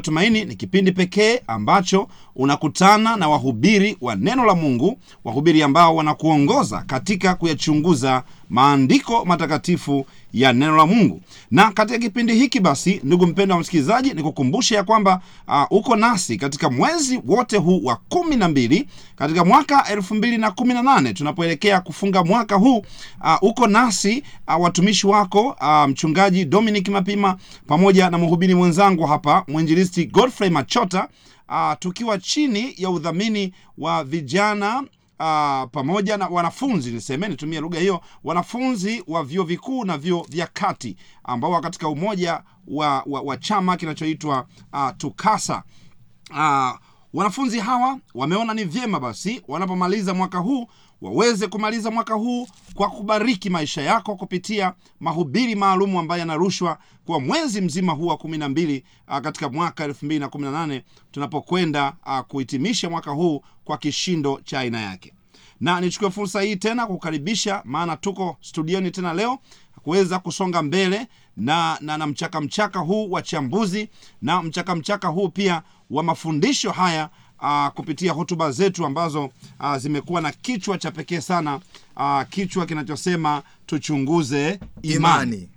Matumaini ni kipindi pekee ambacho unakutana na wahubiri wa neno la Mungu, wahubiri ambao wanakuongoza katika kuyachunguza maandiko matakatifu ya neno la Mungu. Na katika kipindi hiki basi, ndugu mpendo wa msikilizaji, nikukumbushe ya kwamba uh, uko nasi katika mwezi wote huu wa kumi na mbili katika mwaka elfu mbili na kumi na nane tunapoelekea kufunga mwaka huu. Uh, uko nasi uh, watumishi wako uh, mchungaji Dominic Mapima pamoja na mhubiri mwenzangu hapa mwinjilisti Godfrey Machota uh, tukiwa chini ya udhamini wa vijana Uh, pamoja na wanafunzi niseme, nitumie lugha hiyo, wanafunzi wa vyuo vikuu na vyuo vya kati ambao katika umoja wa, wa, wa chama kinachoitwa uh, TUCASA. Uh, wanafunzi hawa wameona ni vyema basi wanapomaliza mwaka huu waweze kumaliza mwaka huu kwa kubariki maisha yako kupitia mahubiri maalumu ambayo yanarushwa kwa mwezi mzima huu wa kumi na mbili uh, katika mwaka elfu mbili na kumi na nane tunapokwenda uh, kuhitimisha mwaka huu kwa kishindo cha aina yake. Na nichukue fursa hii tena kukaribisha maana tuko studioni tena leo kuweza kusonga mbele na, na, na mchaka mchaka huu wa chambuzi na mchaka mchaka huu pia wa mafundisho haya uh, kupitia hotuba zetu ambazo uh, zimekuwa na kichwa cha pekee sana uh, kichwa kinachosema tuchunguze imani, imani.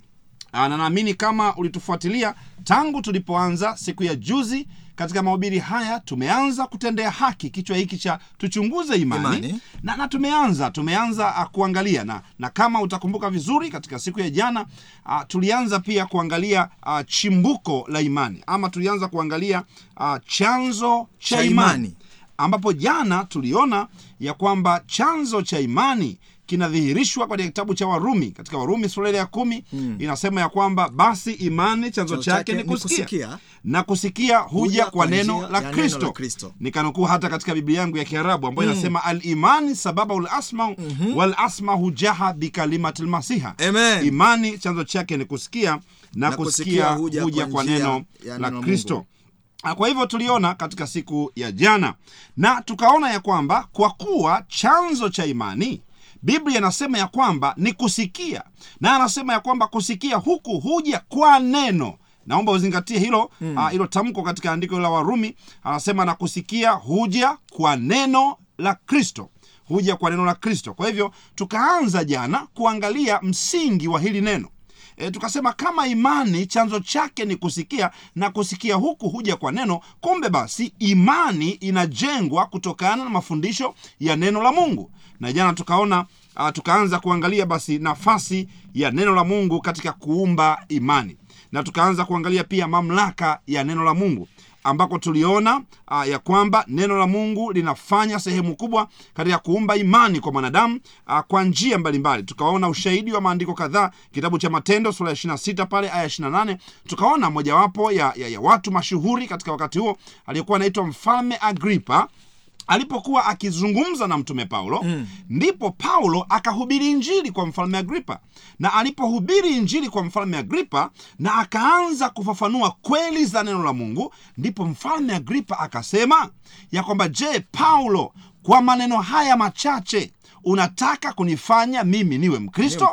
Uh, na naamini kama ulitufuatilia tangu tulipoanza siku ya juzi katika mahubiri haya tumeanza kutendea haki kichwa hiki cha tuchunguze imani, Imani. Na, na tumeanza tumeanza uh, kuangalia na, na kama utakumbuka vizuri katika siku ya jana uh, tulianza pia kuangalia uh, chimbuko la imani ama tulianza kuangalia uh, chanzo cha, imani. ambapo jana tuliona ya kwamba chanzo cha imani kinadhihirishwa kwenye kitabu cha Warumi. Katika Warumi sura ile ya kumi inasema ya kwamba basi imani chanzo chake ni kusikia, kusikia. na kusikia huja kwa neno la Kristo. Nikanukuu hata katika Biblia yangu ya Kiarabu ambayo inasema alimani sababu al-asma wal asma hujaha bikalimati lmasiha. Imani chanzo chake ni kusikia na, Na kusikia, kusikia huja, huja kwa neno la Kristo. Kwa hivyo tuliona katika siku ya jana na tukaona ya kwamba kwa kuwa chanzo cha imani Biblia inasema ya kwamba ni kusikia, na anasema ya kwamba kusikia huku huja kwa neno. Naomba uzingatie hilo ah, hilo tamko katika andiko la Warumi, anasema na kusikia huja kwa neno la Kristo, huja kwa neno la Kristo. Kwa hivyo tukaanza jana kuangalia msingi wa hili neno e, tukasema kama imani chanzo chake ni kusikia na kusikia huku huja kwa neno kumbe basi imani inajengwa kutokana na mafundisho ya neno la mungu na jana tukaona uh, tukaanza kuangalia basi nafasi ya neno la mungu katika kuumba imani. Na tukaanza kuangalia pia mamlaka ya neno la mungu ambako tuliona uh, ya kwamba neno la mungu linafanya sehemu kubwa katika kuumba imani kwa mwanadamu uh, kwa njia mbalimbali. Tukaona ushahidi wa maandiko kadhaa kitabu cha matendo sura ya 26 pale aya 28 tukaona mojawapo ya, ya, ya watu mashuhuri katika wakati huo aliyekuwa anaitwa mfalme agripa alipokuwa akizungumza na mtume paulo mm. ndipo paulo akahubiri injili kwa mfalme agripa. Na alipohubiri injili kwa mfalme agripa na akaanza kufafanua kweli za neno la mungu ndipo mfalme agripa akasema ya kwamba je paulo kwa maneno haya machache unataka kunifanya mimi niwe mkristo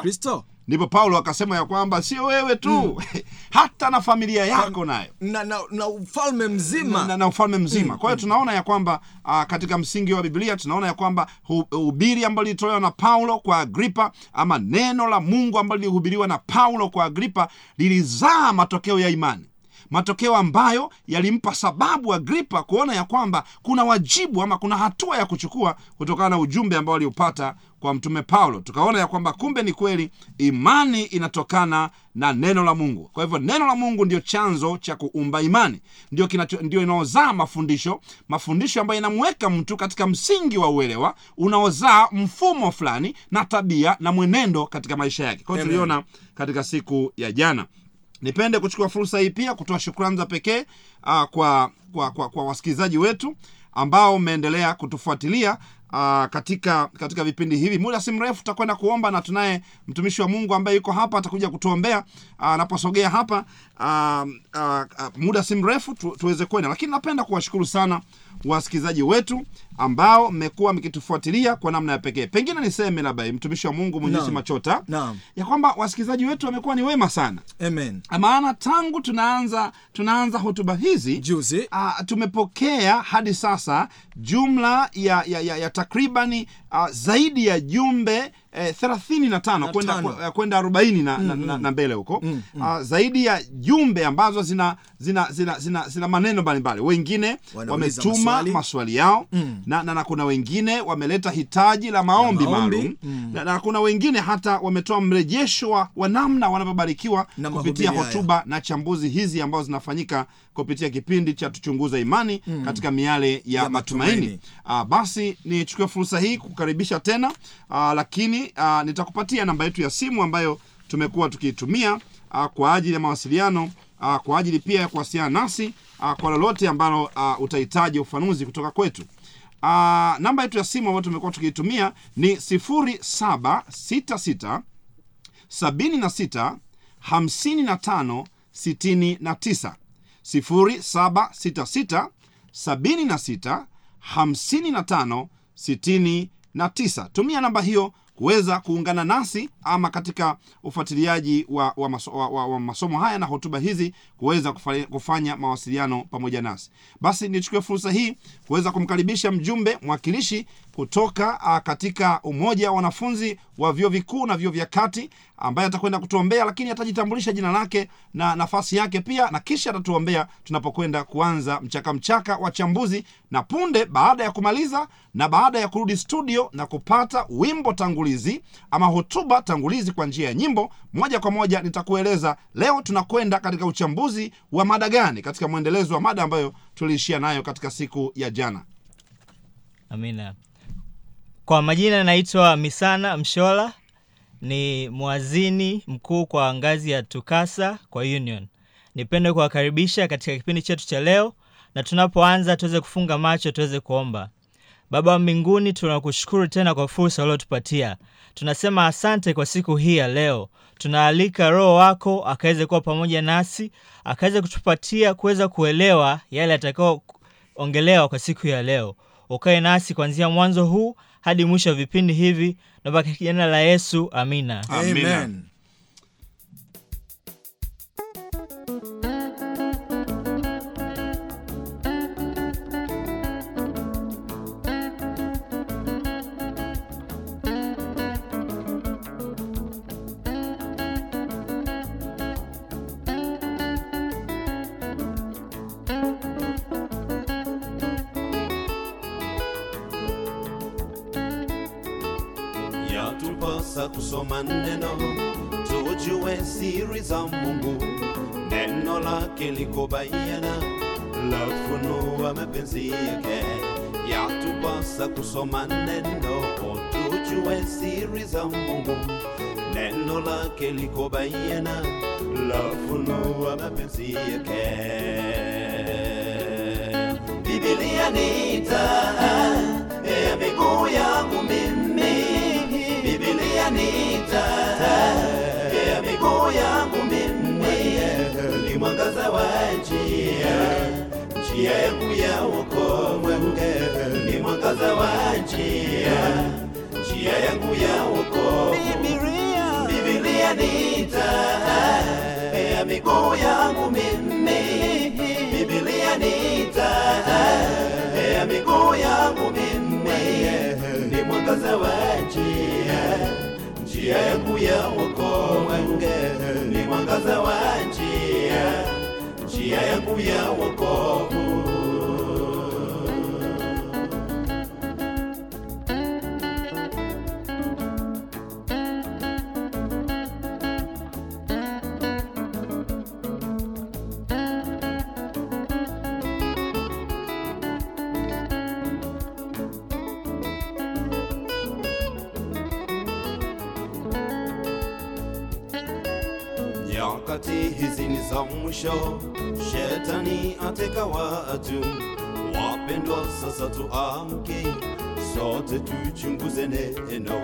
ndipo paulo akasema ya kwamba sio wewe tu. Hata na familia yako nayo. na, na, na ufalme mzima. Na, na ufalme mzima. Kwa hiyo tunaona ya kwamba uh, katika msingi wa biblia tunaona ya kwamba hubiri ambalo lilitolewa na paulo kwa agripa ama neno la mungu ambalo lilihubiriwa na paulo kwa agripa lilizaa matokeo ya imani matokeo ambayo yalimpa sababu agripa kuona ya kwamba kuna wajibu ama kuna hatua ya kuchukua kutokana na ujumbe ambao aliupata kwa mtume paulo. Tukaona ya kwamba kumbe ni kweli imani inatokana na neno la mungu. Kwa hivyo neno la mungu ndio chanzo cha kuumba imani. Ndio, kinacho- ndio inaozaa mafundisho mafundisho ambayo inamweka mtu katika msingi wa uelewa unaozaa mfumo fulani na tabia na mwenendo katika maisha yake. Kwa hiyo tuliona katika siku ya jana nipende kuchukua fursa hii pia kutoa shukrani za pekee uh, kwa, kwa, kwa, kwa wasikilizaji wetu ambao mmeendelea kutufuatilia uh, katika katika vipindi hivi muda si mrefu tutakwenda kuomba na tunaye mtumishi wa mungu ambaye yuko hapa atakuja kutuombea ah, anaposogea hapa uh, uh, uh, muda si mrefu tu, tuweze kwenda lakini napenda kuwashukuru sana wasikilizaji wetu ambao mmekuwa mkitufuatilia kwa namna ya pekee pengine niseme labda mtumishi wa mungu mwenyezi machota Naam. ya kwamba wasikilizaji wetu wamekuwa ni wema sana Amen. maana tangu tunaanza tunaanza hotuba hizi Juzi. uh, tumepokea hadi sasa jumla ya, ya, ya, ya takribani uh, zaidi ya jumbe eh, thelathini na tano kwenda eh, kwenda arobaini na, na, na, na mbele huko mm, mm. Uh, zaidi ya jumbe ambazo zina zina zina, zina, zina maneno mbalimbali wengine wametuma maswali. maswali yao mm. na, na, na kuna wengine wameleta hitaji la maombi, maombi. maalum Mm. na, na kuna wengine hata wametoa mrejesho wa, wa namna wanavyobarikiwa Na kupitia haya. hotuba na chambuzi hizi ambazo zinafanyika kupitia kipindi cha tuchunguza imani mm. katika miale ya, Ya matumaini, matumaini. Aa, basi nichukue fursa hii kukaribisha tena aa, lakini aa, nitakupatia namba yetu ya simu ambayo tumekuwa tukiitumia uh, kwa ajili ya mawasiliano uh, kwa ajili pia ya kuwasiliana nasi uh, kwa lolote ambalo uh, utahitaji ufanuzi kutoka kwetu. Uh, namba yetu ya simu ambayo tumekuwa tukiitumia ni 0766 76 55 69 0766 76 55 69 tumia namba hiyo kuweza kuungana nasi ama katika ufuatiliaji wa, wa, maso, wa, wa, wa masomo haya na hotuba hizi kuweza kufanya, mawasiliano pamoja nasi. Basi nichukue fursa hii kuweza kumkaribisha mjumbe mwakilishi kutoka a, katika umoja wa wanafunzi wa vyuo vikuu na vyuo vya kati ambaye atakwenda kutuombea lakini atajitambulisha jina lake na nafasi yake pia na kisha atatuombea tunapokwenda kuanza mchaka mchaka wa chambuzi. Na punde baada ya kumaliza na baada ya kurudi studio na kupata wimbo tangulizi ama hotuba tangulizi kwa njia ya nyimbo moja kwa moja nitakueleza leo tunakwenda katika uchambuzi wa mada gani katika mwendelezo wa mada ambayo tuliishia nayo katika siku ya jana. Amina. Kwa majina naitwa misana mshola ni mwazini mkuu kwa ngazi ya tukasa kwa union. Nipende kuwakaribisha katika kipindi chetu cha leo na tunapoanza tuweze kufunga macho tuweze kuomba. Baba wa mbinguni tunakushukuru tena kwa fursa uliotupatia. Tunasema asante kwa siku hii ya leo. Tunaalika roho wako akaweze kuwa pamoja nasi akaweze kutupatia kuweza kuelewa yale atakayoongelewa kwa siku ya leo. Ukae nasi kuanzia mwanzo huu hadi mwisho wa vipindi hivi na katika jina la yesu amina Amina. Amen. Yatupasa kusoma neno tujue siri za mungu. Neno lake liko bayana lafunua mapenzi yake. Yatupasa kusoma neno tujue siri za mungu. Neno lake liko bayana lafunua mapenzi yake. Bibilia ni taa ya miguu yangu mimi ni ya miguu yangu mimi ni mwangaza wa njia. Njia yangu ya wokovu. Ni mwangaza wa njia. Njia yangu ya wokovu. Bibilia. Ni taa ya miguu yangu mimi bibilia ni taa ya miguu yangu mimi ni mwangaza wa njia njia wokovu ni mwangaza wa njia njia yangu ya wokovu watu. Wapendwa sasa tuamke. Sote tuchunguze neno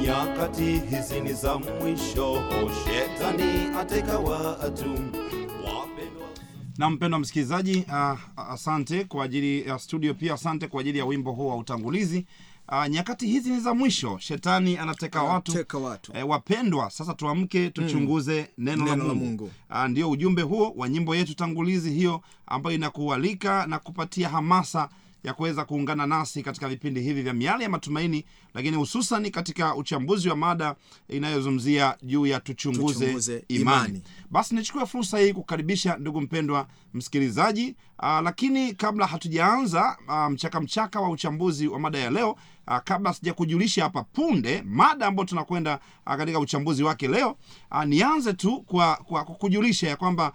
nyakati hizi ni za mwisho. Shetani ateka watu. Na mpendwa msikilizaji uh, asante kwa ajili ya studio pia asante kwa ajili ya wimbo huu wa utangulizi uh, nyakati hizi ni za mwisho shetani anateka watu Anateka watu. E, wapendwa sasa tuamke tuchunguze neno, Neno la la mungu, Mungu. Uh, ndio ujumbe huo wa nyimbo yetu tangulizi hiyo ambayo inakualika na kupatia hamasa ya kuweza kuungana nasi katika vipindi hivi vya miale ya matumaini lakini hususan katika uchambuzi wa mada inayozungumzia juu ya tuchunguze, Tuchunguze imani. imani. basi nichukue fursa hii kukaribisha ndugu mpendwa msikilizaji aa, lakini kabla hatujaanza mchaka mchaka wa uchambuzi wa mada ya leo aa, kabla sija kujulisha hapa punde mada ambayo tunakwenda katika uchambuzi wake leo aa, nianze tu kwa, kwa, kujulisha ya kwamba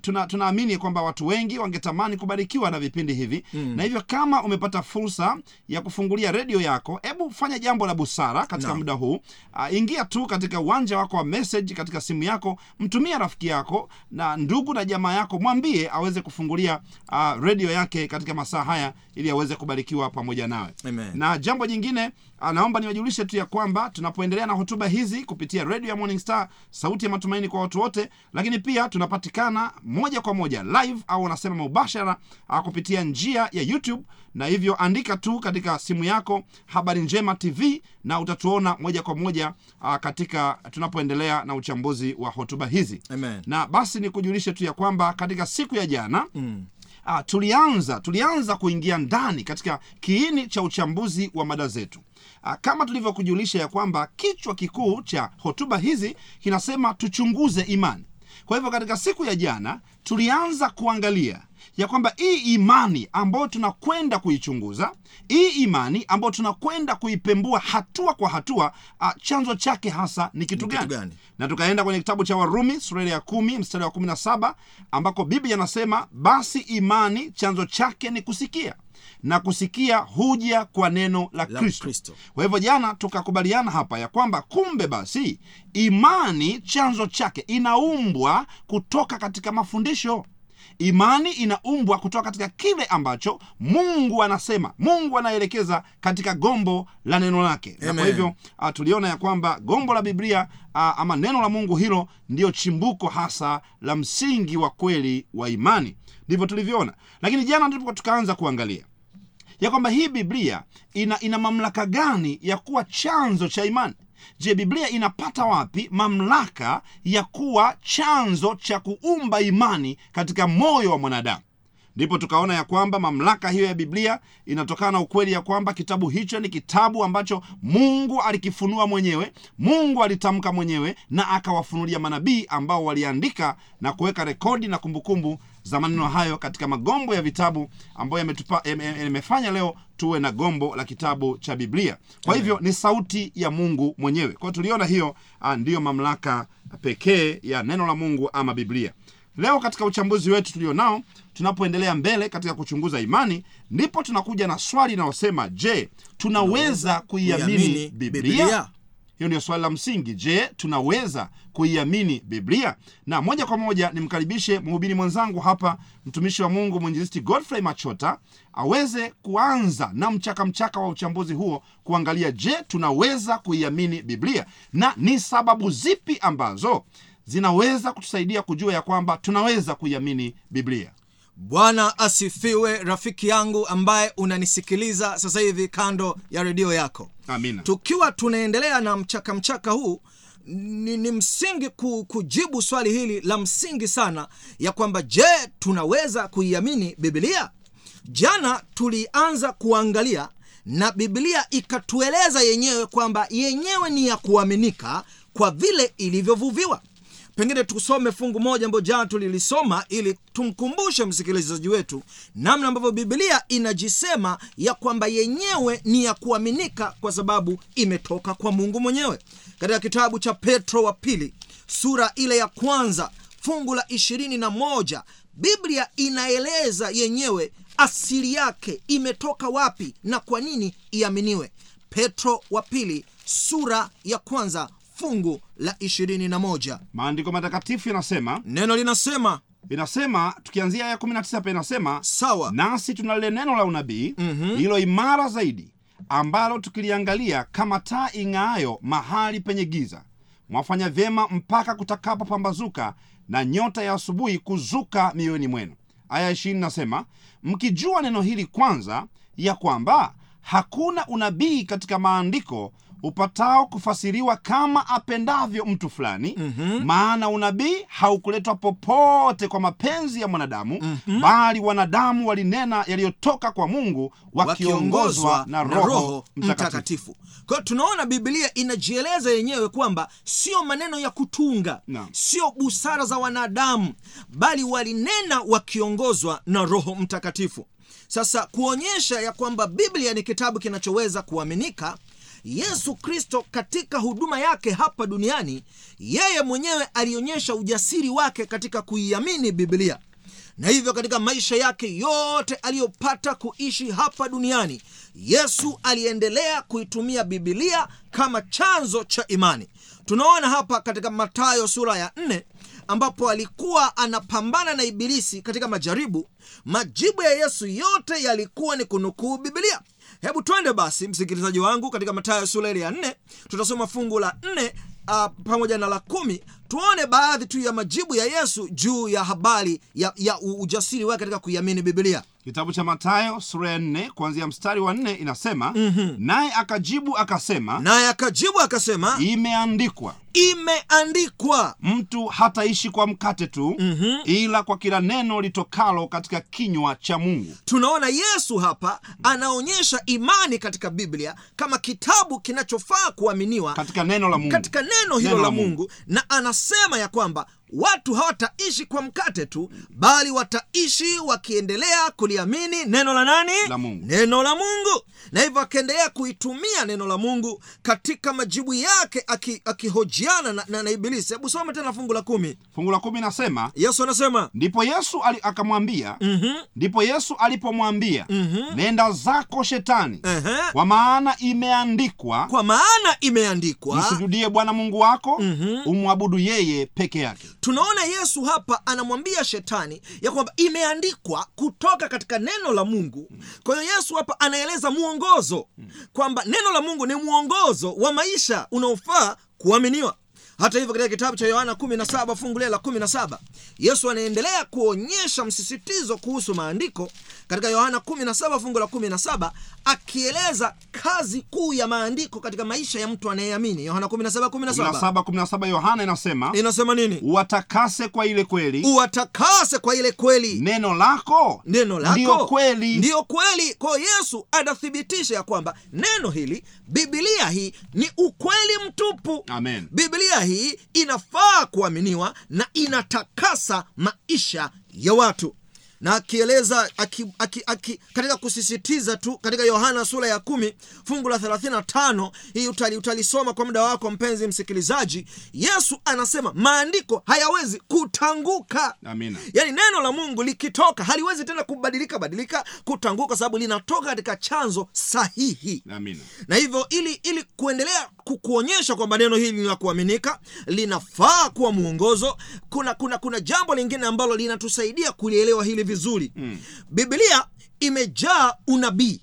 tuna, tunaamini kwamba watu wengi wangetamani kubarikiwa na vipindi hivi mm. na hivyo kama umepata fursa ya kufungulia redio yako hebu fanya jambo la busara katika no. muda huu uh, ingia tu katika uwanja wako wa message katika simu yako mtumia rafiki yako na ndugu na jamaa yako mwambie aweze kufungulia uh, redio yake katika masaa haya ili aweze kubarikiwa pamoja nawe Amen. na jambo jingine ah, naomba niwajulishe tu ya kwamba tunapoendelea na hotuba hizi kupitia redio ya morning star sauti ya matumaini kwa watu wote lakini pia tunapatikana moja kwa moja live au wanasema mubashara ah, kupitia njia ya youtube na hivyo andika tu katika simu yako habari njema tv na utatuona moja kwa moja ah, katika tunapoendelea na uchambuzi wa hotuba hizi Amen. na basi nikujulishe tu ya kwamba katika siku ya jana mm. Uh, tulianza tulianza kuingia ndani katika kiini cha uchambuzi wa mada zetu ah, kama tulivyokujulisha ya kwamba kichwa kikuu cha hotuba hizi kinasema tuchunguze imani. Kwa hivyo katika siku ya jana tulianza kuangalia ya kwamba hii imani ambayo tunakwenda kuichunguza hii imani ambayo tunakwenda kuipembua hatua kwa hatua a, chanzo chake hasa ni kitu gani? gani? na tukaenda kwenye kitabu cha warumi sura ya kumi mstari wa kumi na saba ambako biblia anasema basi imani chanzo chake ni kusikia na kusikia huja kwa neno la La kristo. Kwa hivyo jana tukakubaliana hapa ya kwamba kumbe basi imani chanzo chake inaumbwa kutoka katika mafundisho. Imani inaumbwa kutoka katika kile ambacho mungu anasema. Mungu anaelekeza katika gombo la neno lake. Na kwa hivyo uh, tuliona ya kwamba gombo la biblia a, ama neno la mungu hilo ndiyo chimbuko hasa la msingi wa kweli wa imani. Ndivyo tulivyoona. Lakini jana ndipo tukaanza kuangalia ya kwamba hii biblia ina, ina mamlaka gani ya kuwa chanzo cha imani? Je biblia inapata wapi mamlaka ya kuwa chanzo cha kuumba imani katika moyo wa mwanadamu? Ndipo tukaona ya kwamba mamlaka hiyo ya biblia inatokana na ukweli ya kwamba kitabu hicho ni kitabu ambacho mungu alikifunua mwenyewe mungu alitamka mwenyewe na akawafunulia manabii ambao waliandika na kuweka rekodi na kumbukumbu za maneno hayo katika magombo ya vitabu ambayo yametupa- yamefanya leo tuwe na gombo la kitabu cha biblia. Kwa hivyo ni sauti ya mungu mwenyewe. Kwa hiyo tuliona hiyo ah, ndiyo mamlaka pekee ya neno la mungu ama biblia. Leo katika uchambuzi wetu tulio nao tunapoendelea mbele katika kuchunguza imani ndipo tunakuja na swali linalosema je tunaweza kuiamini Biblia? Hiyo ndio swali la msingi. Je tunaweza kuiamini biblia? Na moja kwa moja nimkaribishe mhubiri mwenzangu hapa mtumishi wa mungu mwinjilisti godfrey machota aweze kuanza na mchaka mchaka wa uchambuzi huo kuangalia je tunaweza kuiamini biblia? Na ni sababu zipi ambazo zinaweza kutusaidia kujua ya kwamba tunaweza kuiamini biblia? Bwana asifiwe rafiki yangu ambaye unanisikiliza sasa hivi kando ya redio yako amina. Tukiwa tunaendelea na mchaka mchaka huu ni, ni msingi ku, kujibu swali hili la msingi sana ya kwamba je tunaweza kuiamini biblia? Jana tulianza kuangalia na biblia ikatueleza yenyewe kwamba yenyewe ni ya kuaminika kwa vile ilivyovuviwa pengine tusome fungu moja ambayo jana tulilisoma ili tumkumbushe msikilizaji wetu namna ambavyo biblia inajisema ya kwamba yenyewe ni ya kuaminika kwa sababu imetoka kwa mungu mwenyewe. Katika kitabu cha petro wa pili sura ile ya kwanza fungu la ishirini na moja biblia inaeleza yenyewe asili yake imetoka wapi na kwa nini iaminiwe. Petro wa pili sura ya kwanza fungu la ishirini na moja. Maandiko matakatifu yanasema neno linasema inasema tukianzia aya 19 pa inasema sawa. nasi tuna lile neno la unabii mm-hmm. imara zaidi ambalo tukiliangalia kama taa ing'aayo mahali penye giza mwafanya vyema mpaka kutakapopambazuka na nyota ya asubuhi kuzuka mioyoni mwenu. Aya ishirini nasema mkijua neno hili kwanza ya kwamba hakuna unabii katika maandiko upatao kufasiriwa kama apendavyo mtu fulani mm-hmm. maana unabii haukuletwa popote kwa mapenzi ya mwanadamu mm-hmm. bali wanadamu walinena yaliyotoka kwa mungu wakiongozwa na roho mtakatifu mtakatifu kwa hiyo tunaona biblia inajieleza yenyewe kwamba sio maneno ya kutunga Naam. sio busara za wanadamu bali walinena wakiongozwa na roho mtakatifu sasa kuonyesha ya kwamba biblia ni kitabu kinachoweza kuaminika yesu kristo katika huduma yake hapa duniani yeye mwenyewe alionyesha ujasiri wake katika kuiamini biblia. Na hivyo katika maisha yake yote aliyopata kuishi hapa duniani yesu aliendelea kuitumia bibilia kama chanzo cha imani. Tunaona hapa katika matayo sura ya 4 ambapo alikuwa anapambana na ibilisi katika majaribu. Majibu ya yesu yote yalikuwa ni kunukuu bibilia hebu twende basi msikilizaji wangu katika matayo sura ile ya 4 tutasoma fungu la nne uh, pamoja na la kumi tuone baadhi tu ya majibu ya yesu juu ya habari ya, ya ujasiri wake katika kuiamini bibilia kitabu cha matayo sura ya nne kuanzia mstari wa nne inasema mm-hmm. naye akajibu akasema naye akajibu akasema imeandikwa imeandikwa mtu hataishi kwa mkate tu mm-hmm. ila kwa kila neno litokalo katika kinywa cha mungu tunaona yesu hapa anaonyesha imani katika biblia kama kitabu kinachofaa kuaminiwa katika neno la mungu katika neno hilo Neno la Mungu. mungu na anasema ya kwamba watu hawataishi kwa mkate tu bali wataishi wakiendelea kuliamini neno la nani La Mungu. neno la mungu na hivyo akaendelea kuitumia neno la mungu katika majibu yake aki- akihojiana na, na, na ibilisi hebu soma tena fungu la kumi fungu la kumi nasema yesu anasema ndipo yesu akamwambia mm-hmm. ndipo yesu alipomwambia mm-hmm. nenda zako shetani Ehe. kwa maana imeandikwa kwa maana imeandikwa msujudie bwana mungu wako mm-hmm. umwabudu yeye peke yake tunaona yesu hapa anamwambia shetani ya kwamba imeandikwa kutoka katika neno la mungu. Kwa hiyo yesu hapa anaeleza mwongozo kwamba neno la mungu ni mwongozo wa maisha unaofaa kuaminiwa hata hivyo katika kitabu cha yohana 17 fungu la 17 yesu anaendelea kuonyesha msisitizo kuhusu maandiko katika yohana 17 fungu la 17 akieleza kazi kuu ya maandiko katika maisha ya mtu anayeamini. Yohana 17 17 17 17 yohana inasema inasema nini? Uwatakase kwa ile kweli. Uwatakase kwa ile kweli. Neno lako neno lako kweli. Ndiyo kweli. Kwayo yesu anathibitisha ya kwamba neno hili bibilia hii ni ukweli mtupu. Amen. biblia hii inafaa kuaminiwa na inatakasa maisha ya watu. Na akieleza aki, aki, aki, katika kusisitiza tu katika yohana sura ya kumi fungu la 35 hii utali, utalisoma kwa muda wako mpenzi msikilizaji. Yesu anasema maandiko hayawezi kutanguka. Amina. yani neno la mungu likitoka haliwezi tena kubadilika badilika kutanguka sababu linatoka katika chanzo sahihi. Amina. Na hivyo ili ili kuendelea ku- kuonyesha kwamba neno hili ni la kuaminika linafaa kuwa mwongozo kuna kuna kuna jambo lingine ambalo linatusaidia kulielewa hili vizuri mm. biblia imejaa unabii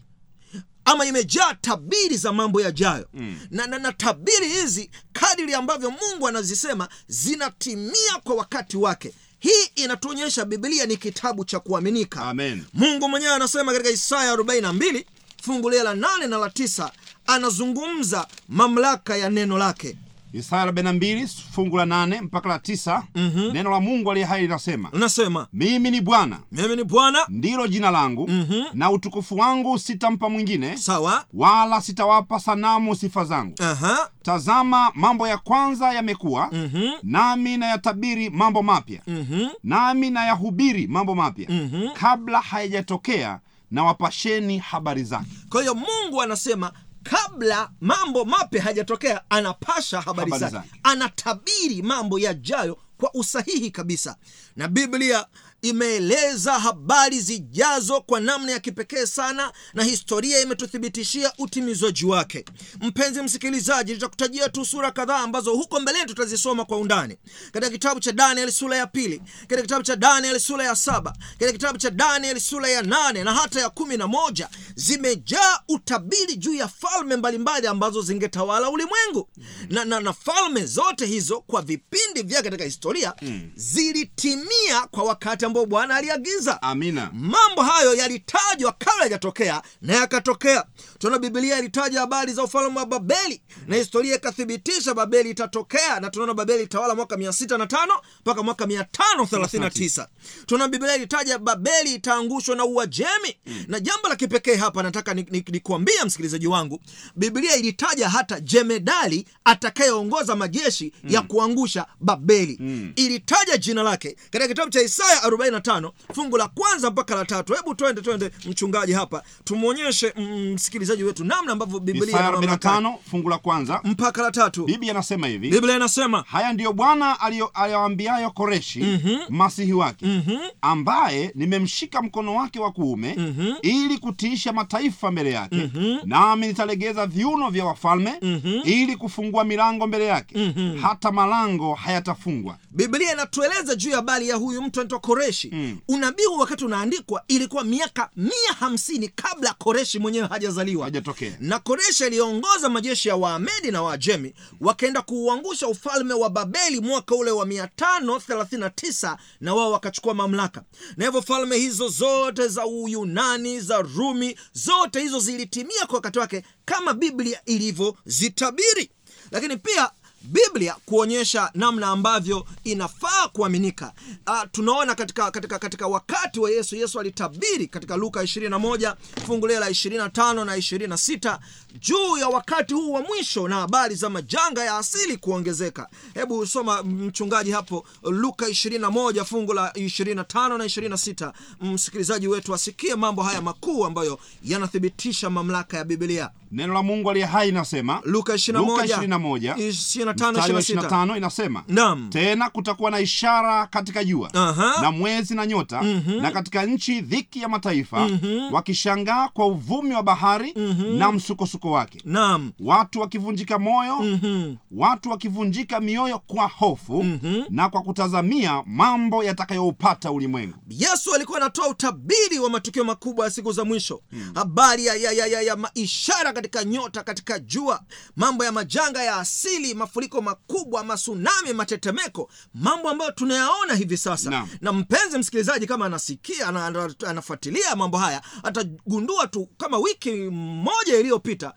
ama imejaa tabiri za mambo yajayo mm. na, na, na tabiri hizi kadiri ambavyo mungu anazisema zinatimia kwa wakati wake hii inatuonyesha biblia ni kitabu cha kuaminika Amen. mungu mwenyewe anasema katika isaya 42 fungu lile la 8 na la 9 anazungumza mamlaka ya neno lake isaya 42 fungu la 8 mpaka la 9 mm-hmm. neno la mungu aliye hai linasema unasema mimi ni bwana mimi ni bwana ndilo jina langu mm-hmm. na utukufu wangu sitampa mwingine sawa wala sitawapa sanamu sifa zangu Aha. tazama mambo ya kwanza yamekuwa mm-hmm. nami nayatabiri mambo mapya mm-hmm. nami nayahubiri mambo mapya mm-hmm. kabla hayajatokea na wapasheni habari zake kwa hiyo mungu anasema kabla mambo mapya hajatokea anapasha habari Habari zake zake. anatabiri mambo yajayo kwa usahihi kabisa na biblia imeeleza habari zijazo kwa namna ya kipekee sana na historia imetuthibitishia utimizaji wake. Mpenzi msikilizaji nitakutajia tu sura kadhaa ambazo huko mbeleni tutazisoma kwa undani. Katika kitabu cha daniel sura ya pili katika kitabu cha daniel sura ya saba katika kitabu cha daniel sura ya nane na hata ya kumi na moja zimejaa utabiri juu ya falme mbalimbali ambazo zingetawala ulimwengu. Na, na, na falme zote hizo kwa vipindi vyake katika historia mm. zilitimia kwa wakati ambao bwana aliagiza amina mambo hayo yalitajwa kabla yajatokea na yakatokea tunaona bibilia ilitaja habari za ufalme wa babeli na historia ikathibitisha babeli itatokea na tunaona babeli itawala mwaka 65 mpaka mwaka 539 tunaona bibilia ilitaja babeli itaangushwa na uajemi mm. na jambo la kipekee hapa nataka nikuambia ni, ni msikilizaji wangu bibilia ilitaja hata jemedali atakayeongoza majeshi mm. ya kuangusha babeli mm. ilitaja jina lake katika kitabu cha isaya 45 fungu la kwanza mpaka la tatu hebu twende twende mchungaji hapa tumwonyeshe msikilizaji wetu namna ambavyo biblia isaya 45 fungu la kwanza mpaka la tatu biblia inasema hivi biblia inasema haya ndiyo bwana aliyo- aliyoambiayo koreshi mm-hmm. masihi wake mm-hmm. ambaye nimemshika mkono wake wa kuume mm-hmm. ili kutiisha mataifa mbele yake mm-hmm. nami nitalegeza viuno vya wafalme mm-hmm. ili kufungua milango mbele yake mm-hmm. hata malango hayatafungwa biblia inatueleza juu ya habari ya huyu mtu anaitwa koreshi mm. unabii wakati unaandikwa ilikuwa miaka mia hamsini kabla koreshi mwenyewe hajazaliwa. Hajatokea na koreshi aliongoza majeshi ya waamedi na waajemi wakaenda kuuangusha ufalme wa babeli mwaka ule wa 539 na wao wakachukua mamlaka. Na hivyo falme hizo zote za uyunani za rumi zote hizo zilitimia kwa wakati wake kama biblia ilivyozitabiri lakini pia biblia kuonyesha namna ambavyo inafaa kuaminika. Uh, tunaona katika, katika, katika wakati wa yesu yesu alitabiri katika luka 21 fungu la 25 na 26 juu ya wakati huu wa mwisho na habari za majanga ya asili kuongezeka. Hebu soma mchungaji hapo luka 21 fungu la 25 na 26 msikilizaji wetu asikie mambo haya makuu ambayo yanathibitisha mamlaka ya biblia neno la mungu aliye hai inasema luka 21, Luka 21, 25, mstari wa 26. 25 inasema Naam. tena kutakuwa na ishara katika jua Aha. na mwezi na nyota mm-hmm. na katika nchi dhiki ya mataifa mm-hmm. wakishangaa kwa uvumi wa bahari mm-hmm. na msukosuko wake naam watu wakivunjika moyo mm-hmm. watu wakivunjika mioyo kwa hofu mm-hmm. na kwa kutazamia mambo yatakayoupata ulimwengu yesu alikuwa anatoa utabiri wa matukio makubwa ya siku za mwisho hmm. habari ya, ya, ya, ya, ya ishara katika nyota katika jua mambo ya majanga ya asili mafuriko makubwa masunami matetemeko mambo ambayo tunayaona hivi sasa. Na, na mpenzi msikilizaji kama anasikia ana- ana- anafuatilia mambo haya atagundua tu kama wiki moja iliyopita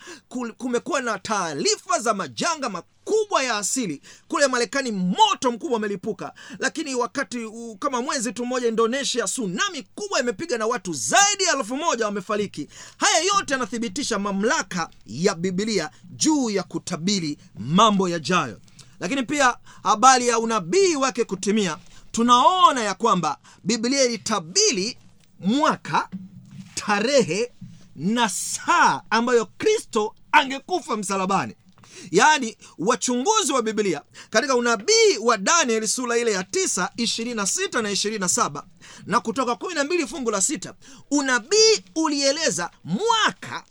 kumekuwa na taarifa za majanga makubwa ya asili. Kule marekani moto mkubwa umelipuka. Lakini wakati u, kama mwezi tu mmoja, indonesia tsunami kubwa imepiga na watu zaidi ya elfu moja wamefariki. Haya yote yanathibitisha mamlaka ya bibilia juu ya kutabiri mambo yajayo. Lakini pia habari ya unabii wake kutimia tunaona ya kwamba biblia ilitabiri mwaka tarehe na saa ambayo kristo angekufa msalabani yaani wachunguzi wa biblia katika unabii wa daniel sura ile ya 9 26 na 27 na kutoka 12 fungu la 6 unabii ulieleza mwaka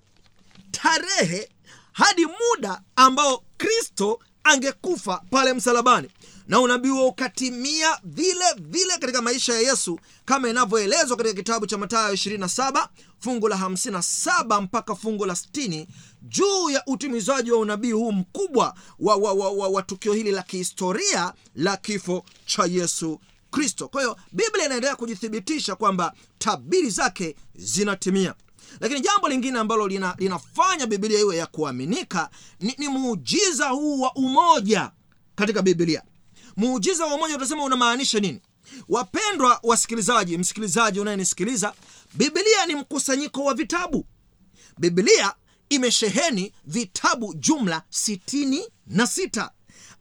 tarehe hadi muda ambao kristo angekufa pale msalabani. Na unabii huo ukatimia vile vile katika maisha ya yesu kama inavyoelezwa katika kitabu cha matayo 27 fungu la 57 mpaka fungu la 60 juu ya utimizaji wa unabii huu mkubwa wa, wa, wa, wa, wa tukio hili la kihistoria la kifo cha yesu kristo. Kwa hiyo biblia inaendelea kujithibitisha kwamba tabiri zake zinatimia. Lakini jambo lingine ambalo lina, linafanya biblia iwe ya kuaminika ni, ni muujiza huu wa umoja katika biblia. Muujiza wa umoja utasema unamaanisha nini? Wapendwa wasikilizaji msikilizaji unayenisikiliza biblia ni mkusanyiko wa vitabu. Biblia imesheheni vitabu jumla 66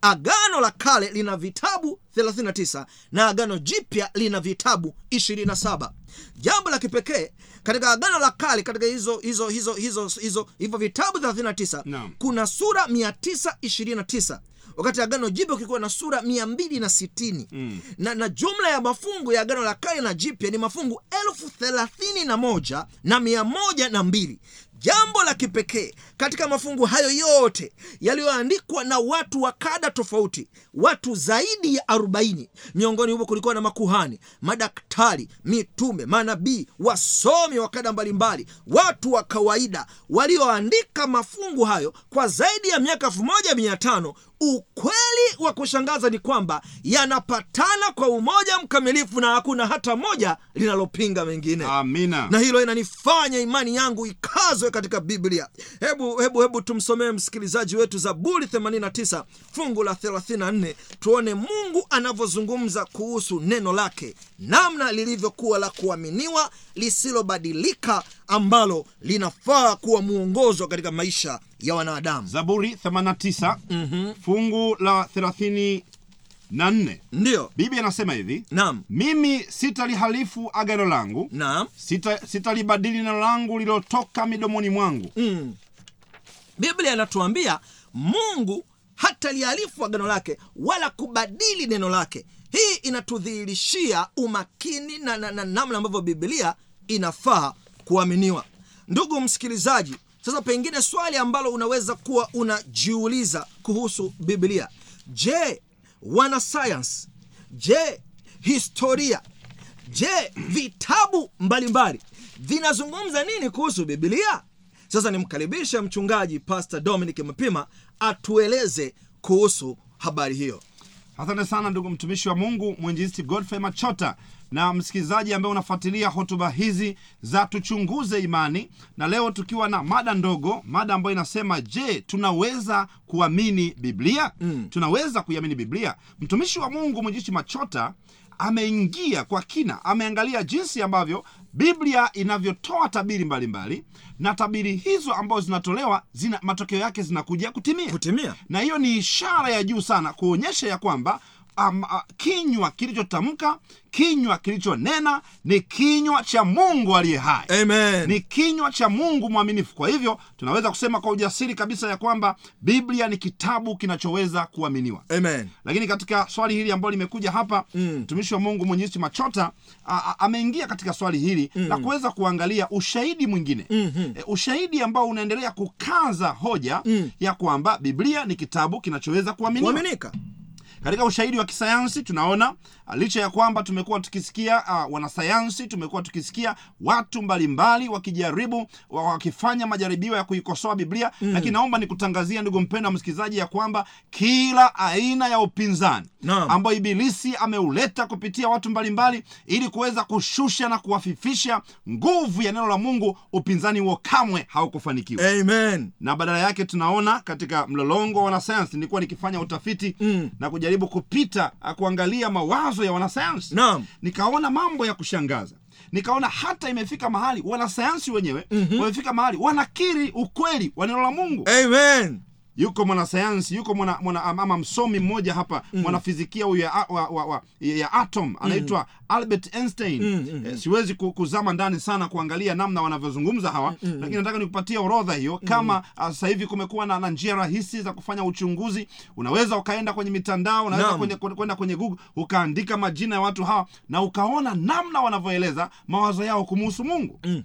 agano la kale lina vitabu 39 na agano jipya lina vitabu 27 jambo la kipekee katika agano la kale katika hizo hizo hizo hizo hizo hivyo vitabu 39 no. kuna sura 929 wakati agano jipya ukikuwa na sura mia mbili na sitini. Mm. na, na jumla ya mafungu ya agano la kale na jipya ni mafungu elfu thelathini na moja na mia moja na mbili jambo la kipekee katika mafungu hayo yote yaliyoandikwa na watu wa kada tofauti watu zaidi ya 40 miongoni humo kulikuwa na makuhani madaktari mitume manabii wasomi wa kada mbalimbali watu wa kawaida walioandika mafungu hayo kwa zaidi ya miaka 1500 ukweli wa kushangaza ni kwamba yanapatana kwa umoja mkamilifu na hakuna hata moja linalopinga mengine. Amina. Na hilo inanifanya imani yangu ikazwe katika biblia. Hebu hebu hebu tumsomee msikilizaji wetu zaburi 89 fungu la 34 tuone mungu anavyozungumza kuhusu neno lake namna lilivyokuwa la kuaminiwa lisilobadilika ambalo linafaa kuwa mwongozo katika maisha ya wanadamu. Zaburi 89 mm-hmm. fungu la 34 ndiyo biblia anasema hivi naam. Mimi sitalihalifu agano langu naam. sita- sitalibadili neno langu lilotoka midomoni mwangu. Mm. biblia inatuambia mungu hatalihalifu agano lake wala kubadili neno lake. Hii inatudhihirishia umakini na, na, na namna ambavyo biblia inafaa kuaminiwa. Ndugu msikilizaji sasa pengine swali ambalo unaweza kuwa unajiuliza kuhusu biblia. Je wanasayansi? Je historia? Je vitabu mbalimbali? Vinazungumza nini kuhusu biblia? Sasa nimkaribishe mchungaji pastor dominic mpima atueleze kuhusu habari hiyo asante sana ndugu mtumishi wa mungu mwinjilisti godfrey machota na msikilizaji ambaye unafuatilia hotuba hizi za tuchunguze imani na leo tukiwa na mada ndogo mada ambayo inasema je tunaweza kuamini biblia mm. tunaweza kuiamini biblia mtumishi wa mungu mwinjilisti machota ameingia kwa kina ameangalia jinsi ambavyo biblia inavyotoa tabiri mbalimbali mbali, na tabiri hizo ambazo zinatolewa zina matokeo yake zinakuja kutimia. Kutimia. Na hiyo ni ishara ya juu sana kuonyesha ya kwamba um, uh, kinywa kilichotamka kinywa kilichonena ni kinywa cha mungu aliye hai. Amen. Ni kinywa cha mungu mwaminifu. Kwa hivyo tunaweza kusema kwa ujasiri kabisa ya kwamba biblia ni kitabu kinachoweza kuaminiwa. Amen. Lakini katika swali hili ambalo limekuja hapa mtumishi wa mungu mwenyezi machota ameingia katika swali hili mm. na kuweza kuangalia ushahidi mwingine. Mm-hmm. e, ushahidi ambao unaendelea kukaza hoja mm. ya kwamba biblia ni kitabu kinachoweza kuaminiwa. Kuaminika katika ushahidi wa kisayansi tunaona licha ya kwamba tumekuwa tukisikia uh, wanasayansi tumekuwa tukisikia watu mbalimbali wakijaribu wakifanya majaribio ya kuikosoa biblia mm. lakini naomba nikutangazia ndugu mpendo wa msikilizaji ya kwamba kila aina ya upinzani ambayo ibilisi ameuleta kupitia watu mbalimbali ili kuweza kushusha na kuwafifisha nguvu ya neno la mungu upinzani huo kamwe haukufanikiwa amen na badala yake tunaona katika mlolongo wa wanasayansi nilikuwa nikifanya utafiti mm. na kujaribu kupita ah, kuangalia mawazo ya wanasayansi Naam. nikaona mambo ya kushangaza nikaona hata imefika mahali wanasayansi wenyewe mm-hmm. wamefika mahali wanakiri ukweli wa neno la mungu amen yuko mwanasayansi yuko mwana, mwana, ama msomi mmoja hapa mm. mwanafizikia huyu ya, wa, wa, wa, ya atom anaitwa mm. albert einstein mm, mm, eh, siwezi kuzama ndani sana kuangalia namna wanavyozungumza hawa mm, lakini nataka nikupatia orodha hiyo kama ah, sasa hivi kumekuwa na, na njia rahisi za kufanya uchunguzi unaweza ukaenda kwenye mitandao unaweza Naam. kwenye- kwenda kwenye google ukaandika majina ya watu hawa na ukaona namna wanavyoeleza mawazo yao kumuhusu mungu mm.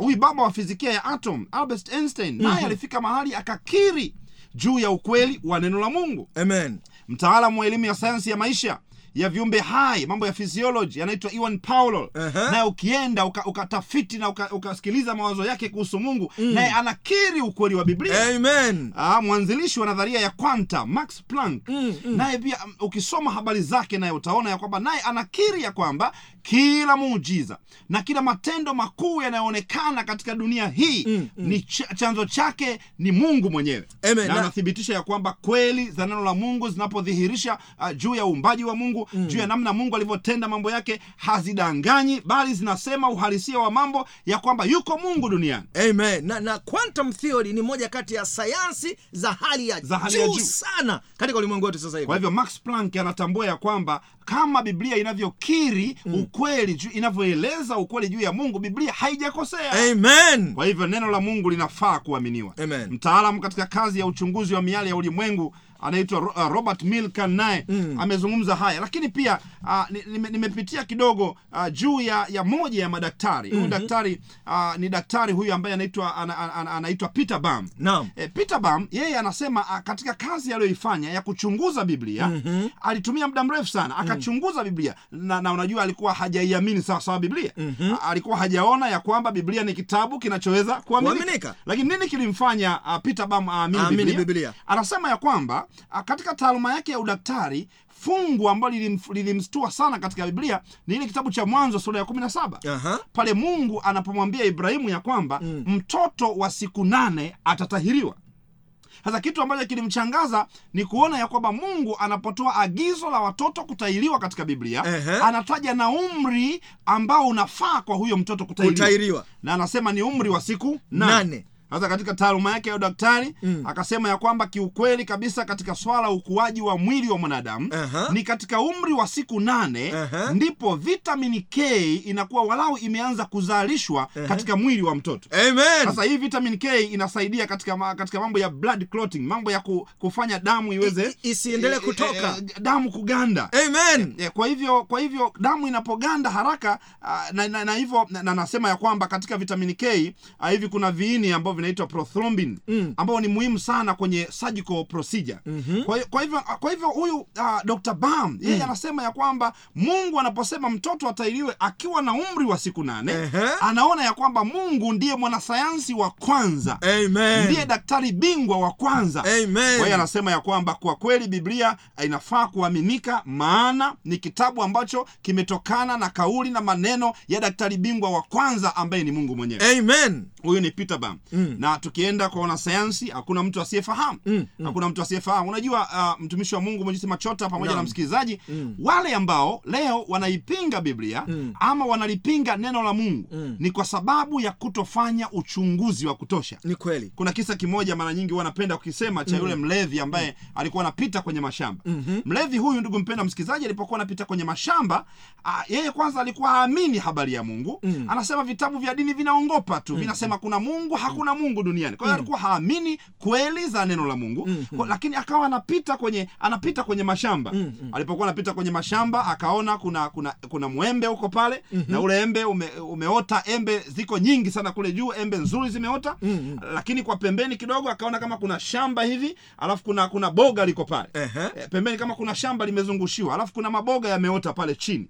uh, baba wa fizikia ya atom albert einstein naye mm-hmm. alifika mahali akakiri juu ya ukweli wa neno la mungu. Amen. Mtaalamu wa elimu ya sayansi ya maisha ya viumbe hai mambo ya physiology yanaitwa Iwan Paulo Aha. naye ukienda uka- na na uka- ukasikiliza mawazo yake kuhusu mungu naye anakiri ukweli wa biblia amen Ah, mwanzilishi wa nadharia ya quanta max planck mm, mm. naye pia mm, ukisoma habari zake naye utaona ya kwamba naye anakiri ya kwamba kila muujiza na kila matendo makuu yanayoonekana katika dunia hii mm, mm. ni ch- chanzo chake ni mungu mwenyewe Amen. na Na- anathibitisha ya kwamba kweli za neno la mungu zinapodhihirisha uh, juu ya uumbaji wa mungu mm. juu ya namna mungu alivyotenda mambo yake hazidanganyi bali zinasema uhalisia wa mambo ya kwamba yuko mungu duniani amen na, na quantum theory ni moja kati ya sayansi za hali ya, juu, ya juu. sana katika ulimwengu wetu sasa hivi kwa hivyo max planck anatambua ya kwamba kama biblia inavyokiri mm. ukweli juu- inavyoeleza ukweli juu ya mungu biblia haijakosea. Amen. Kwa hivyo neno la mungu linafaa kuaminiwa. Amen. mtaalamu katika kazi ya uchunguzi wa miali ya ulimwengu anaitwa uh, robert milkan naye amezungumza haya. Lakini pia uh, nimepitia nime- kidogo uh, juu ya, ya moja ya madaktari. Huyu daktari uh, ni daktari huyu ambaye anaitwa ana, ana, ana, anaitwa peter bam. E, Peter Bam yeye anasema uh, katika kazi aliyoifanya ya kuchunguza Biblia mm-hmm. alitumia muda mrefu sana akachunguza Biblia na, na unajua alikuwa hajaiamini sawa sawa Biblia mm-hmm. alikuwa hajaona ya kwamba Biblia ni kitabu kinachoweza kuaminika. Lakini nini kilimfanya uh, Peter Bam aamini uh, Biblia? Biblia. Anasema ya kwamba uh, katika taaluma yake ya udaktari fungu ambalo lilim- lilimstua sana katika Biblia ni ile kitabu cha Mwanzo sura ya kumi na saba Aha. pale Mungu anapomwambia Ibrahimu ya kwamba mtoto wa siku nane atatahiriwa. Sasa kitu ambacho kilimchangaza ni kuona ya kwamba Mungu anapotoa agizo la watoto kutahiriwa katika Biblia Ehe. anataja na umri ambao unafaa kwa huyo mtoto Kutahiriwa. na anasema ni umri wa siku nane. Nane. Sasa katika taaluma yake ya udaktari akasema ya kwamba kiukweli kabisa katika swala la ukuaji wa mwili wa mwanadamu Aha. ni katika umri wa siku nane Aha. ndipo vitamini K inakuwa walau imeanza kuzalishwa katika mwili wa mtoto. Amen. Sasa hii vitamini K inasaidia katika katika mambo ya blood clotting, mambo ya ku, kufanya damu iweze isiendelee kutoka. eh, damu kuganda. Amen. E, kwa hivyo kwa hivyo damu inapoganda haraka ah, na, na, na hivyo na, na nasema ya kwamba katika vitamini K hivi kuna viini ambavyo vinaitwa prothrombin Mm. ambao ni muhimu sana kwenye surgical procedure. mm-hmm. kwa hivyo kwa hivyo huyu uh, Dr. Bam yeye anasema ya kwamba Mungu anaposema mtoto atailiwe akiwa na umri wa siku nane Ehe. anaona ya kwamba Mungu ndiye mwanasayansi wa kwanza Amen. ndiye daktari bingwa wa kwanza Amen. kwa hiyo anasema ya kwamba kwa kweli biblia inafaa kuaminika maana ni kitabu ambacho kimetokana na kauli na maneno ya daktari bingwa wa kwanza ambaye ni mungu mwenyewe Amen. huyu ni peter bam na tukienda kwa wanasayansi hakuna mtu asiyefahamu. Hakuna mtu asiyefahamu. Unajua uh, mtumishi wa mungu mwenyezi machota pamoja na msikilizaji mm. wale ambao leo wanaipinga biblia ama wanalipinga neno la mungu ni kwa sababu ya kutofanya uchunguzi wa kutosha. Ni kweli. kuna kisa kimoja mara nyingi huwa napenda kukisema cha yule mlevi ambaye alikuwa anapita kwenye mashamba. Mlevi huyu ndugu mpenda msikilizaji alipokuwa anapita kwenye mashamba a, yeye kwanza alikuwa haamini habari ya mungu. Anasema vitabu vya dini vinaongopa tu. Vinasema kuna mungu hakuna mungu duniani. Kwa hiyo alikuwa haamini kweli za neno la mungu. Kwa- lakini akawa anapita kwenye anapita kwenye mashamba. Alipokuwa anapita kwenye mashamba akaona kuna kuna kuna mwembe huko pale na ule embe ume, umeota embe ziko nyingi sana kule juu embe nzuri zimeota. Lakini kwa pembeni kidogo akaona kama kuna shamba hivi alafu kuna kuna boga liko pale. Ehe. e, pembeni kama kuna shamba limezungushiwa alafu kuna maboga yameota pale chini.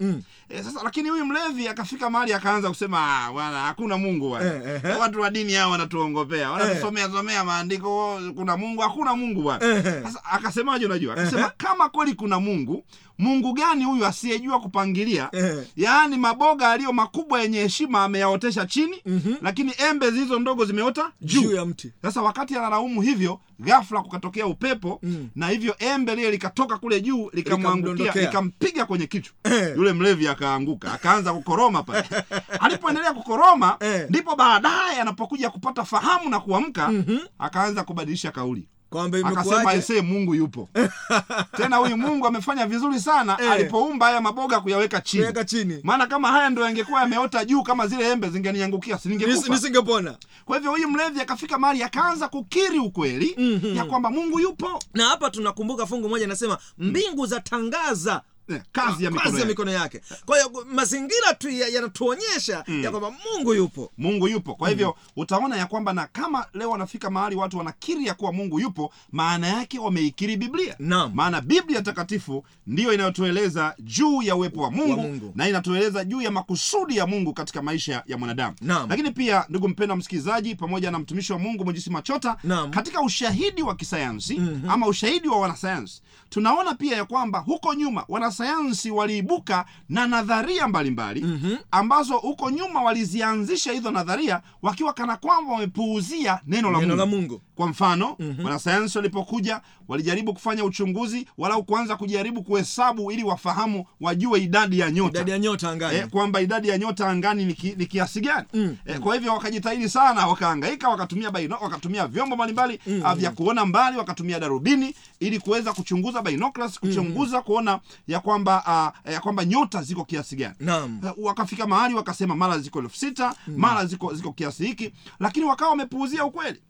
E, sasa lakini huyu mlevi akafika mahali akaanza kusema "Ah, bwana hakuna mungu bwana ehe. watu wa dini hao wanatuongopea wanasomea somea maandiko kuna mungu hakuna mungu bwana. Ehe. sasa akasemaje unajua? Akasema kama kweli kuna mungu mungu gani huyu asiyejua kupangilia? Yaani maboga aliyo makubwa yenye heshima ameyaotesha chini lakini embe zilizo ndogo zimeota juu. Juu ya mti. sasa wakati analaumu hivyo ghafla kukatokea upepo na hivyo embe lile likatoka kule juu likamwangukia Likamdondokea. likampiga kwenye kichwa. Eh. yule mlevi akaanguka akaanza kukoroma pale. Alipoendelea kukoroma Eh. ndipo baadaye anapokuja kupata fahamu na kuamka akaanza kubadilisha kauli Kwamba akasema imekuwaje? aisee mungu yupo tena huyu mungu amefanya vizuri sana e, alipoumba haya maboga kuyaweka chini kuyaweka chini. maana kama haya ndo yangekuwa yameota juu kama zile embe zingeniangukia siningekufa Nisingepona. kwa hivyo huyu mlevi akafika mahali akaanza kukiri ukweli ya kwamba mungu yupo Na hapa tunakumbuka fungu moja inasema mbingu zatangaza Eh, kazi ya mikono kazi ya mikono yake. Kwa hiyo mazingira tu ya- mm. ya kwamba Mungu yupo. mungu yupo kwa hivyo utaona ya kwamba na kama leo wanafika mahali watu wanakiri ya kuwa mungu yupo maana yake wameikiri biblia Naam. maana biblia takatifu ndiyo inayotueleza juu ya uwepo wa mungu, Wa Mungu. na inatueleza juu ya makusudi ya mungu katika maisha ya mwanadamu Naam. lakini pia ndugu mpendwa msikilizaji pamoja na mtumishi wa mungu mwejisi machota Naam. katika ushahidi wa kisayansi ama ushahidi wa wanasayansi tunaona pia ya kwamba huko nyuma wanasayansi waliibuka na nadharia mbalimbali ambazo huko nyuma walizianzisha hizo nadharia wakiwa kana kwamba wamepuuzia neno la Neno mungu la Mungu. Kwa mfano wanasayansi walipokuja walijaribu kufanya uchunguzi walau kuanza kujaribu kuhesabu ili wafahamu wajue idadi ya nyota. Idadi ya nyota angani. e, kwamba idadi ya nyota angani ni, ki, ni kiasi gani. E, kwa hivyo wakajitahidi sana wakaangaika wakatumia baino, wakatumia vyombo mbalimbali ah, vya kuona mbali wakatumia darubini ili kuweza kuchunguza binoculars kuchunguza kuona ya kwamba uh, ya kwamba nyota ziko kiasi gani. Naam. Eh, wakafika mahali wakasema mara ziko elfu sita mara ziko ziko kiasi hiki lakini wakawa wamepuuzia ukweli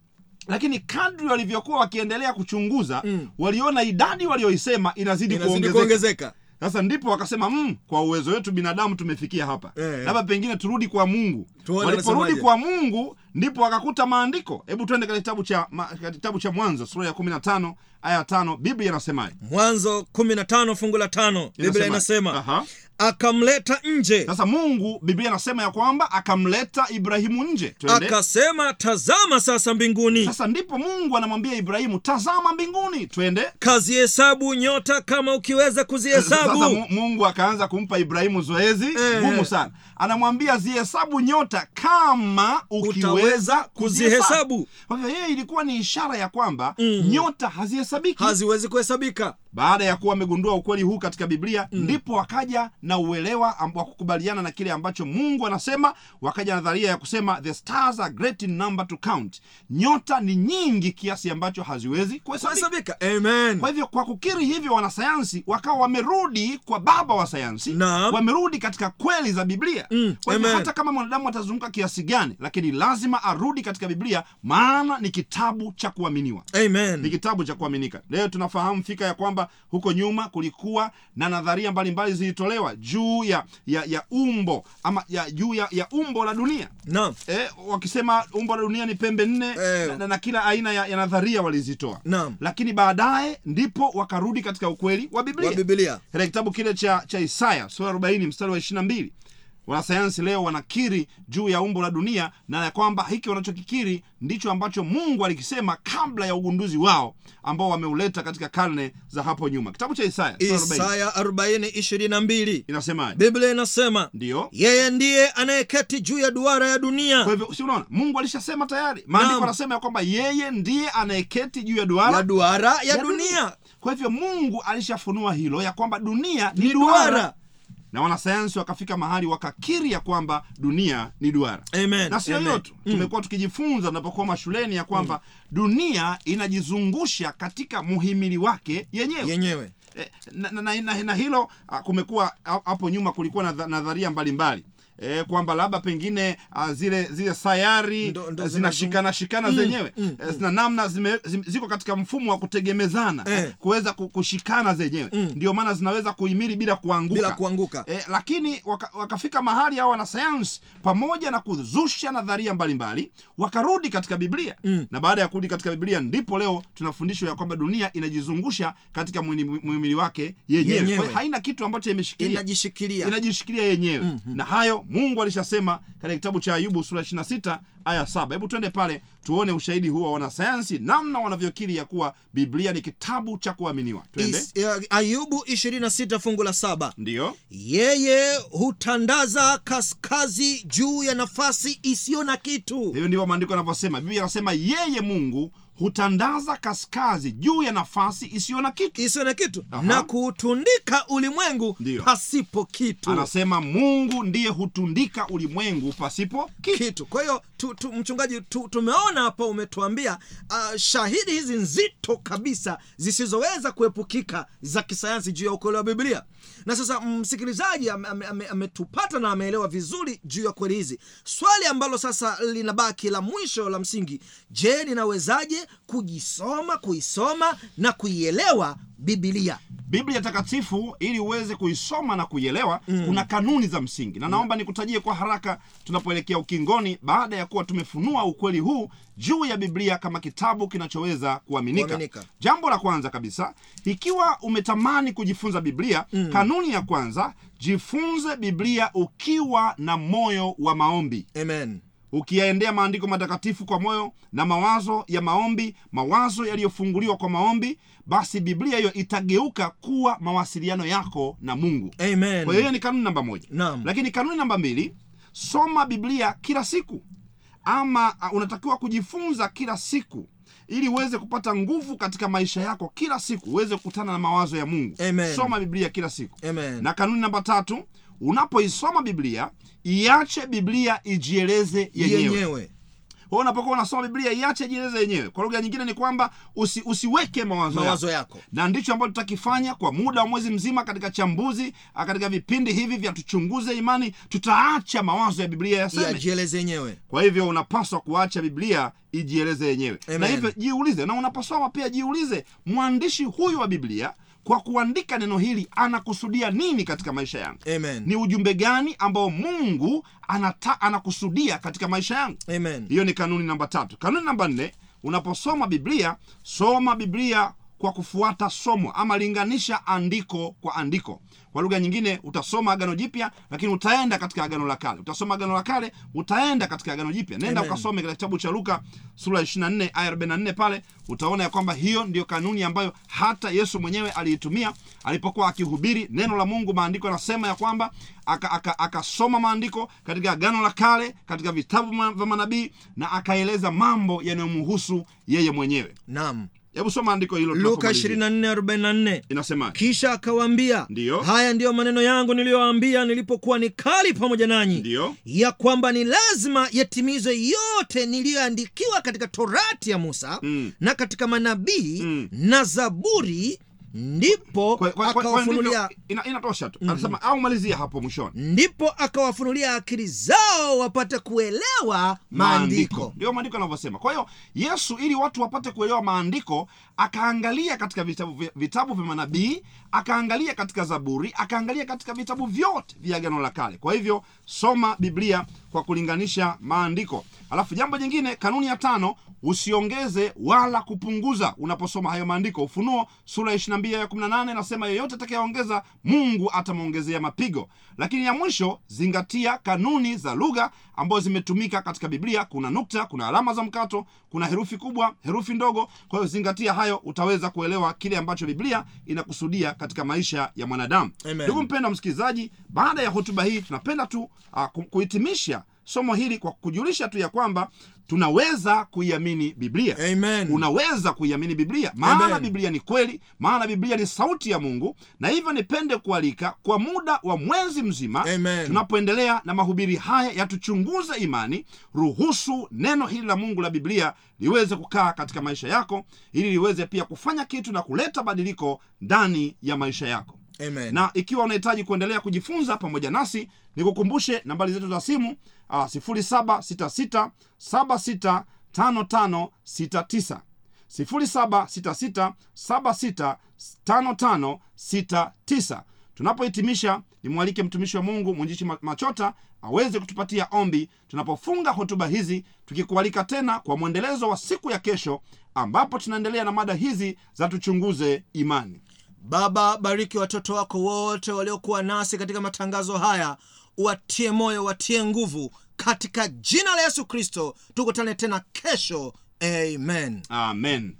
lakini kadri walivyokuwa wakiendelea kuchunguza waliona idadi walioisema inazidi, inazidi kuongezeka. sasa ndipo wakasema mmm, kwa uwezo wetu binadamu tumefikia hapa. Eh. labda pengine turudi kwa mungu waliporudi kwa mungu ndipo wakakuta maandiko. Hebu twende katika kitabu cha ma, kitabu cha mwanzo sura ya kumi na tano aya 5 biblia inasemaje? Mwanzo 15 fungu la 5 biblia inasema Aha. akamleta nje. Sasa mungu biblia inasema ya kwamba akamleta ibrahimu nje. Akasema tazama sasa mbinguni. Sasa ndipo mungu anamwambia ibrahimu tazama mbinguni. Twende. Kazihesabu nyota kama ukiweza kuzihesabu. Mungu akaanza kumpa ibrahimu zoezi Eh. gumu sana anamwambia zihesabu nyota kama ukiweza kuzihesabu. kwa hivyo yeye ilikuwa ni ishara ya kwamba nyota hazihesabiki haziwezi kuhesabika baada ya kuwa wamegundua ukweli huu katika biblia ndipo wakaja na uelewa wa kukubaliana na kile ambacho mungu anasema. Wakaja nadharia ya kusema the stars are great in number to count. Nyota ni nyingi kiasi ambacho haziwezi kuhesabika. Amen. Kwa hivyo kwa kukiri hivyo wanasayansi wakawa wamerudi kwa baba wa sayansi. Wamerudi katika kweli za biblia. Mm, kwa hivyo hata kama mwanadamu atazunguka kiasi gani lakini lazima arudi katika biblia maana ni kitabu cha kuaminiwa. Ni kitabu cha kuaminika. Leo tunafahamu fika ya kwamba huko nyuma kulikuwa na nadharia mbalimbali zilitolewa juu ya ya, ya umbo ama ya, juu ya, ya umbo la dunia no. eh, wakisema umbo la dunia ni pembe nne Eh. na, na, na kila aina ya, ya nadharia walizitoa no. lakini baadaye ndipo wakarudi katika ukweli wa biblia wa biblia kitabu kile cha, cha isaya sura 40 mstari wa 22 wanasayansi leo wanakiri juu ya umbo la dunia na ya kwamba hiki wanachokikiri ndicho ambacho mungu alikisema kabla ya ugunduzi wao ambao wameuleta katika karne za hapo nyuma. Kitabu cha isaya isaya 40 inasemaje? Biblia inasema ndiyo. Yeye ndiye anayeketi juu ya duara ya dunia. Kwa hivyo si unaona? Mungu alishasema tayari. Maandiko Naam. anasema ya kwamba yeye ndiye anayeketi juu ya duara ya duara ya, ya dunia. Kwa hivyo mungu alishafunua hilo ya kwamba dunia ni, ni duara. duara na wanasayansi wakafika mahali wakakiri ya kwamba dunia ni duara. Amen. Na sio hiyo tu tumekuwa tukijifunza tunapokuwa mashuleni ya kwamba dunia inajizungusha katika muhimili wake yenyewe. Yenyewe. Eh, na, na, na, na, na hilo ah, kumekuwa hapo nyuma kulikuwa na nadharia mbalimbali E, kwamba labda pengine zile zile sayari zinazung- zinashikana shikana zenyewe. Eh, zina namna zime, zim, ziko katika mfumo wa kutegemezana Eh. kuweza kushikana zenyewe. Ndio maana zinaweza kuhimili bila kuanguka. Bila kuanguka. E, lakini waka, wakafika mahali hao wanasayansi pamoja na kuzusha nadharia mbalimbali wakarudi katika biblia. Mm. na baada ya kurudi katika biblia ndipo leo tunafundishwa ya kwamba dunia inajizungusha katika muhimili wake yenyewe. Yenyewe. Kwa haina kitu ambacho imeshikilia. Inajishikilia. Inajishikilia yenyewe. Mm-hmm. na hayo mungu alishasema katika kitabu cha ayubu sura 26 aya saba. Hebu twende pale tuone ushahidi huo wa wanasayansi namna wanavyokiri ya kuwa biblia ni kitabu cha kuaminiwa. Twende. Ayubu 26 fungu la saba. Ndiyo. Yeye hutandaza kaskazi juu ya nafasi isiyo na kitu. Hivyo ndivyo maandiko yanavyosema. Biblia anasema yeye mungu hutandaza kaskazi juu ya nafasi isiyo na kitu. Isiyo na kitu. Aha. na kuutundika ulimwengu Ndiyo. pasipo kitu. Anasema mungu ndiye hutundika ulimwengu pasipo kitu. Kitu. Kwa hiyo tu, tu, mchungaji tu, tumeona hapa umetuambia uh, shahidi hizi nzito kabisa zisizoweza kuepukika za kisayansi juu ya ukweli wa biblia na sasa msikilizaji ametupata ame, ame, ametupata na ameelewa vizuri juu ya kweli hizi swali ambalo sasa linabaki la mwisho la msingi je ninawezaje kujisoma kuisoma na kuielewa Biblia? biblia takatifu ili uweze kuisoma na kuielewa mm. kuna kanuni za msingi na naomba nikutajie kwa haraka tunapoelekea ukingoni baada ya kuwa tumefunua ukweli huu juu ya biblia kama kitabu kinachoweza kuaminika. Jambo la kwanza kabisa ikiwa umetamani kujifunza biblia mm. kanuni ya kwanza jifunze biblia ukiwa na moyo wa maombi. Amen. Ukiyaendea maandiko matakatifu kwa moyo na mawazo ya maombi mawazo yaliyofunguliwa kwa maombi basi biblia hiyo itageuka kuwa mawasiliano yako na mungu. Amen. Kwa hiyo hiyo ni kanuni namba moja. Naam. lakini kanuni namba mbili soma biblia kila siku ama uh, unatakiwa kujifunza kila siku ili uweze kupata nguvu katika maisha yako kila siku uweze kukutana na mawazo ya mungu Amen. soma biblia kila siku Amen. na kanuni namba tatu unapoisoma biblia iache biblia ijieleze yenyewe hiyo unapokuwa unasoma biblia iache jieleze yenyewe. Kwa lugha nyingine ni kwamba usi, usiweke mawazo, Mawazo yako. na ndicho ambacho tutakifanya kwa muda wa mwezi mzima katika chambuzi katika vipindi hivi vya tuchunguze imani tutaacha mawazo ya biblia yaseme. Yajieleze yenyewe. Kwa hivyo unapaswa kuacha biblia ijieleze yenyewe. Na hivyo jiulize na unaposoma pia jiulize mwandishi huyu wa biblia kwa kuandika neno hili anakusudia nini katika maisha yangu? Amen. Ni ujumbe gani ambao mungu anata, anakusudia katika maisha yangu? Amen. Hiyo ni kanuni namba tatu. Kanuni namba nne unaposoma biblia soma biblia kwa kufuata somo ama linganisha andiko kwa andiko. Kwa lugha nyingine utasoma agano jipya lakini utaenda katika agano la kale. Utasoma agano la kale utaenda katika agano jipya. Nenda ukasome katika kitabu cha luka sura 24 aya 44 pale utaona ya kwamba hiyo ndiyo kanuni ambayo hata yesu mwenyewe aliitumia alipokuwa akihubiri neno la mungu. Maandiko yanasema ya kwamba akasoma aka, aka maandiko katika agano la kale katika vitabu vya manabii na akaeleza mambo yanayomhusu yeye mwenyewe. Naam hebu soma andiko hilo luka tunapomalizia. 24:44 inasema kisha akawaambia Ndiyo. haya ndiyo maneno yangu niliyoambia nilipokuwa nikali pamoja nanyi Ndiyo. ya kwamba ni lazima yatimizwe yote niliyoandikiwa katika torati ya musa Mm. na katika manabii Mm. na zaburi ndipo akawafunulia ina, inatosha tu. Anasema au malizia hapo mwishoni. Ndipo akawafunulia akili zao wapate kuelewa maandiko. Ndio maandiko yanavyosema. Kwa hiyo yesu ili watu wapate kuelewa maandiko akaangalia katika vitabu, vya- vitabu vya manabii akaangalia katika zaburi akaangalia katika vitabu vyote vya agano la kale. Kwa hivyo soma biblia kwa kulinganisha maandiko. Alafu jambo jingine kanuni ya tano usiongeze wala kupunguza unaposoma hayo maandiko. Ufunuo sura ya 22 ya 18 inasema yeyote atakayeongeza mungu atamwongezea mapigo. Lakini ya mwisho zingatia kanuni za lugha ambazo zimetumika katika biblia. Kuna nukta kuna alama za mkato kuna herufi kubwa herufi ndogo. Kwa hiyo zingatia hayo utaweza kuelewa kile ambacho biblia inakusudia katika maisha ya mwanadamu. Ndugu mpenda msikilizaji baada ya hotuba hii tunapenda tu uh, kuhitimisha somo hili kwa kujulisha tu ya kwamba tunaweza kuiamini biblia Amen. unaweza kuiamini biblia maana Amen. biblia ni kweli maana biblia ni sauti ya mungu na hivyo nipende kualika kwa muda wa mwezi mzima Amen. tunapoendelea na mahubiri haya yatuchunguze imani ruhusu neno hili la mungu la biblia liweze kukaa katika maisha yako ili liweze pia kufanya kitu na kuleta badiliko ndani ya maisha yako Amen. na ikiwa unahitaji kuendelea kujifunza pamoja nasi nikukumbushe nambari zetu za simu uh, 766 765569 0766 765569 tunapohitimisha nimwalike mtumishi wa mungu mwenjishi machota aweze kutupatia ombi tunapofunga hotuba hizi tukikualika tena kwa mwendelezo wa siku ya kesho ambapo tunaendelea na mada hizi za tuchunguze imani baba bariki watoto wako wote waliokuwa nasi katika matangazo haya. Watie moyo watie nguvu. Katika jina la yesu kristo tukutane tena kesho. Amen. Amen